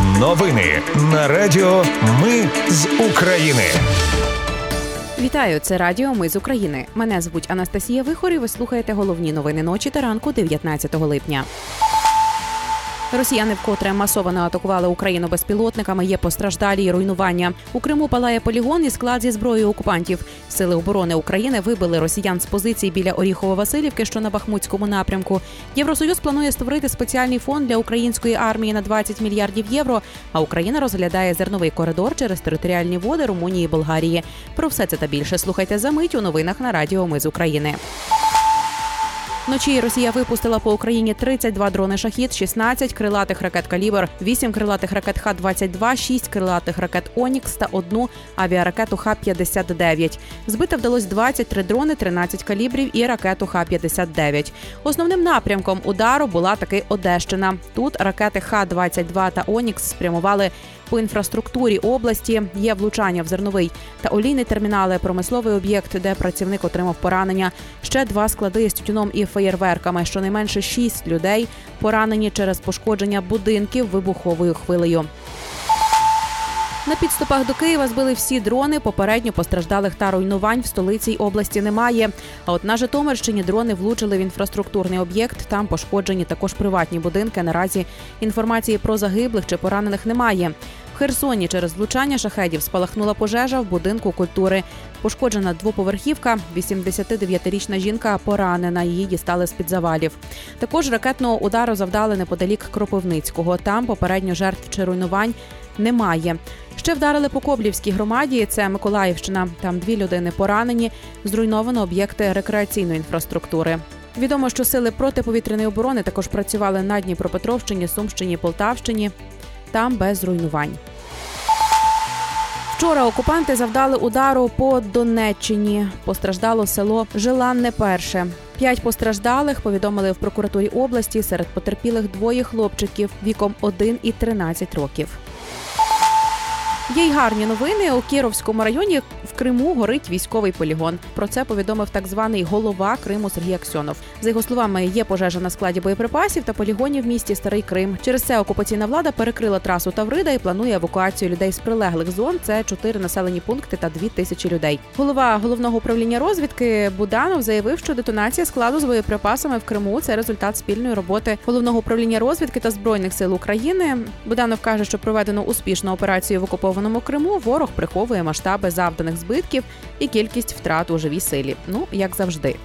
Новини на Радіо Ми з України. Вітаю, це Радіо Ми з України. Мене звуть Анастасія Вихор і Ви слухаєте головні новини ночі та ранку 19 липня. Росіяни вкотре масово атакували Україну безпілотниками. Є постраждалі і руйнування. У Криму палає полігон і склад зі зброєю окупантів. Сили оборони України вибили росіян з позицій біля Оріхово-Василівки, що на Бахмутському напрямку. Євросоюз планує створити спеціальний фонд для української армії на 20 мільярдів євро. А Україна розглядає зерновий коридор через територіальні води Румунії і Болгарії. Про все це та більше слухайте за мить у новинах на Радіо Ми з України. Вночі Росія випустила по Україні 32 дрони шахід, 16 крилатих ракет калібр, 8 крилатих ракет Х-22, 6 крилатих ракет Онікс та одну авіаракету Х-59. Збити вдалось 23 дрони, 13 калібрів і ракету Х-59. Основним напрямком удару була таки Одещина. Тут ракети Х-22 та Онікс спрямували по інфраструктурі області. Є влучання в зерновий та олійний термінали, промисловий об'єкт, де працівник отримав поранення. Ще два склади з тютюном і феєрверками. Щонайменше шість людей поранені через пошкодження будинків вибуховою хвилею. На підступах до Києва збили всі дрони. Попередньо постраждалих та руйнувань в столиці й області немає. А от на Житомирщині дрони влучили в інфраструктурний об'єкт. Там пошкоджені також приватні будинки. Наразі інформації про загиблих чи поранених немає. Херсоні через влучання шахедів спалахнула пожежа в будинку культури. Пошкоджена двоповерхівка. 89-річна жінка поранена. Її дістали з під завалів. Також ракетного удару завдали неподалік Кропивницького. Там попередньо жертв чи руйнувань немає. Ще вдарили по Коблівській громаді. Це Миколаївщина. Там дві людини поранені. Зруйновано об'єкти рекреаційної інфраструктури. Відомо, що сили протиповітряної оборони також працювали на Дніпропетровщині, Сумщині, Полтавщині. Там без руйнувань. Вчора окупанти завдали удару по Донеччині. Постраждало село Желанне Перше. П'ять постраждалих повідомили в прокуратурі області. Серед потерпілих двоє хлопчиків віком 1 і 13 років. Є й гарні новини. У Кіровському районі в Криму горить військовий полігон. Про це повідомив так званий голова Криму Сергій Аксьонов. За його словами, є пожежа на складі боєприпасів та полігоні в місті Старий Крим. Через це окупаційна влада перекрила трасу Таврида і планує евакуацію людей з прилеглих зон. Це чотири населені пункти та дві тисячі людей. Голова головного управління розвідки Буданов заявив, що детонація складу з боєприпасами в Криму це результат спільної роботи головного управління розвідки та збройних сил України. Буданов каже, що проведено успішну операцію в окупованому окупованому Криму ворог приховує масштаби завданих збитків і кількість втрат у живій силі. Ну як завжди.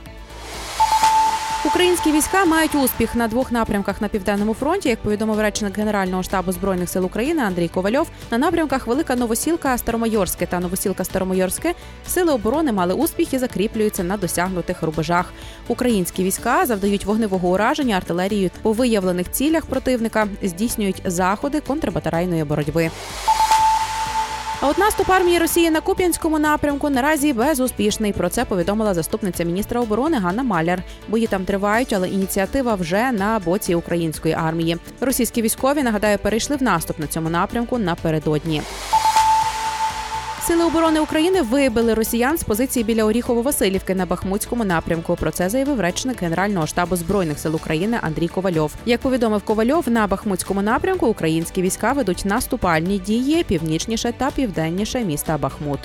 Українські війська мають успіх на двох напрямках на південному фронті. Як повідомив речник Генерального штабу збройних сил України Андрій Ковальов, на напрямках Велика Новосілка, Старомайорське та Новосілка Старомайорське сили оборони мали успіх і закріплюються на досягнутих рубежах. Українські війська завдають вогневого ураження артилерією по виявлених цілях противника, здійснюють заходи контрбатарейної боротьби. А от наступ армії Росії на Куп'янському напрямку наразі безуспішний. Про це повідомила заступниця міністра оборони Ганна Маляр. Бої там тривають, але ініціатива вже на боці української армії. Російські військові нагадаю перейшли в наступ на цьому напрямку напередодні. Сили оборони України вибили росіян з позиції біля Оріхово-Василівки на Бахмутському напрямку. Про це заявив речник Генерального штабу збройних сил України Андрій Ковальов. Як повідомив Ковальов, на Бахмутському напрямку українські війська ведуть наступальні дії північніше та південніше міста Бахмут.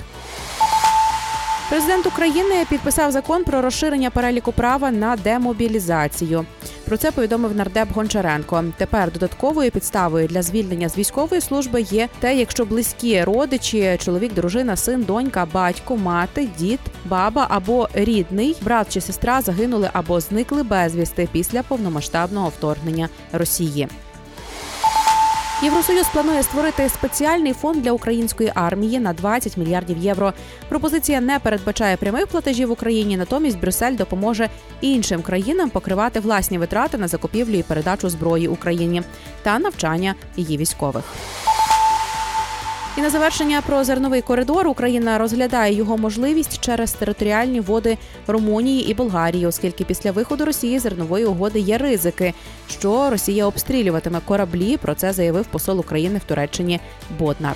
Президент України підписав закон про розширення переліку права на демобілізацію. Про це повідомив нардеп Гончаренко. Тепер додатковою підставою для звільнення з військової служби є те, якщо близькі родичі, чоловік, дружина, син, донька, батько, мати, дід, баба або рідний, брат чи сестра загинули або зникли безвісти після повномасштабного вторгнення Росії. Євросоюз планує створити спеціальний фонд для української армії на 20 мільярдів євро. Пропозиція не передбачає прямих платежів Україні, натомість Брюссель допоможе іншим країнам покривати власні витрати на закупівлю і передачу зброї Україні та навчання її військових. І на завершення про зерновий коридор Україна розглядає його можливість через територіальні води Румунії і Болгарії, оскільки після виходу Росії зернової угоди є ризики, що Росія обстрілюватиме кораблі. Про це заявив посол України в Туреччині Боднар.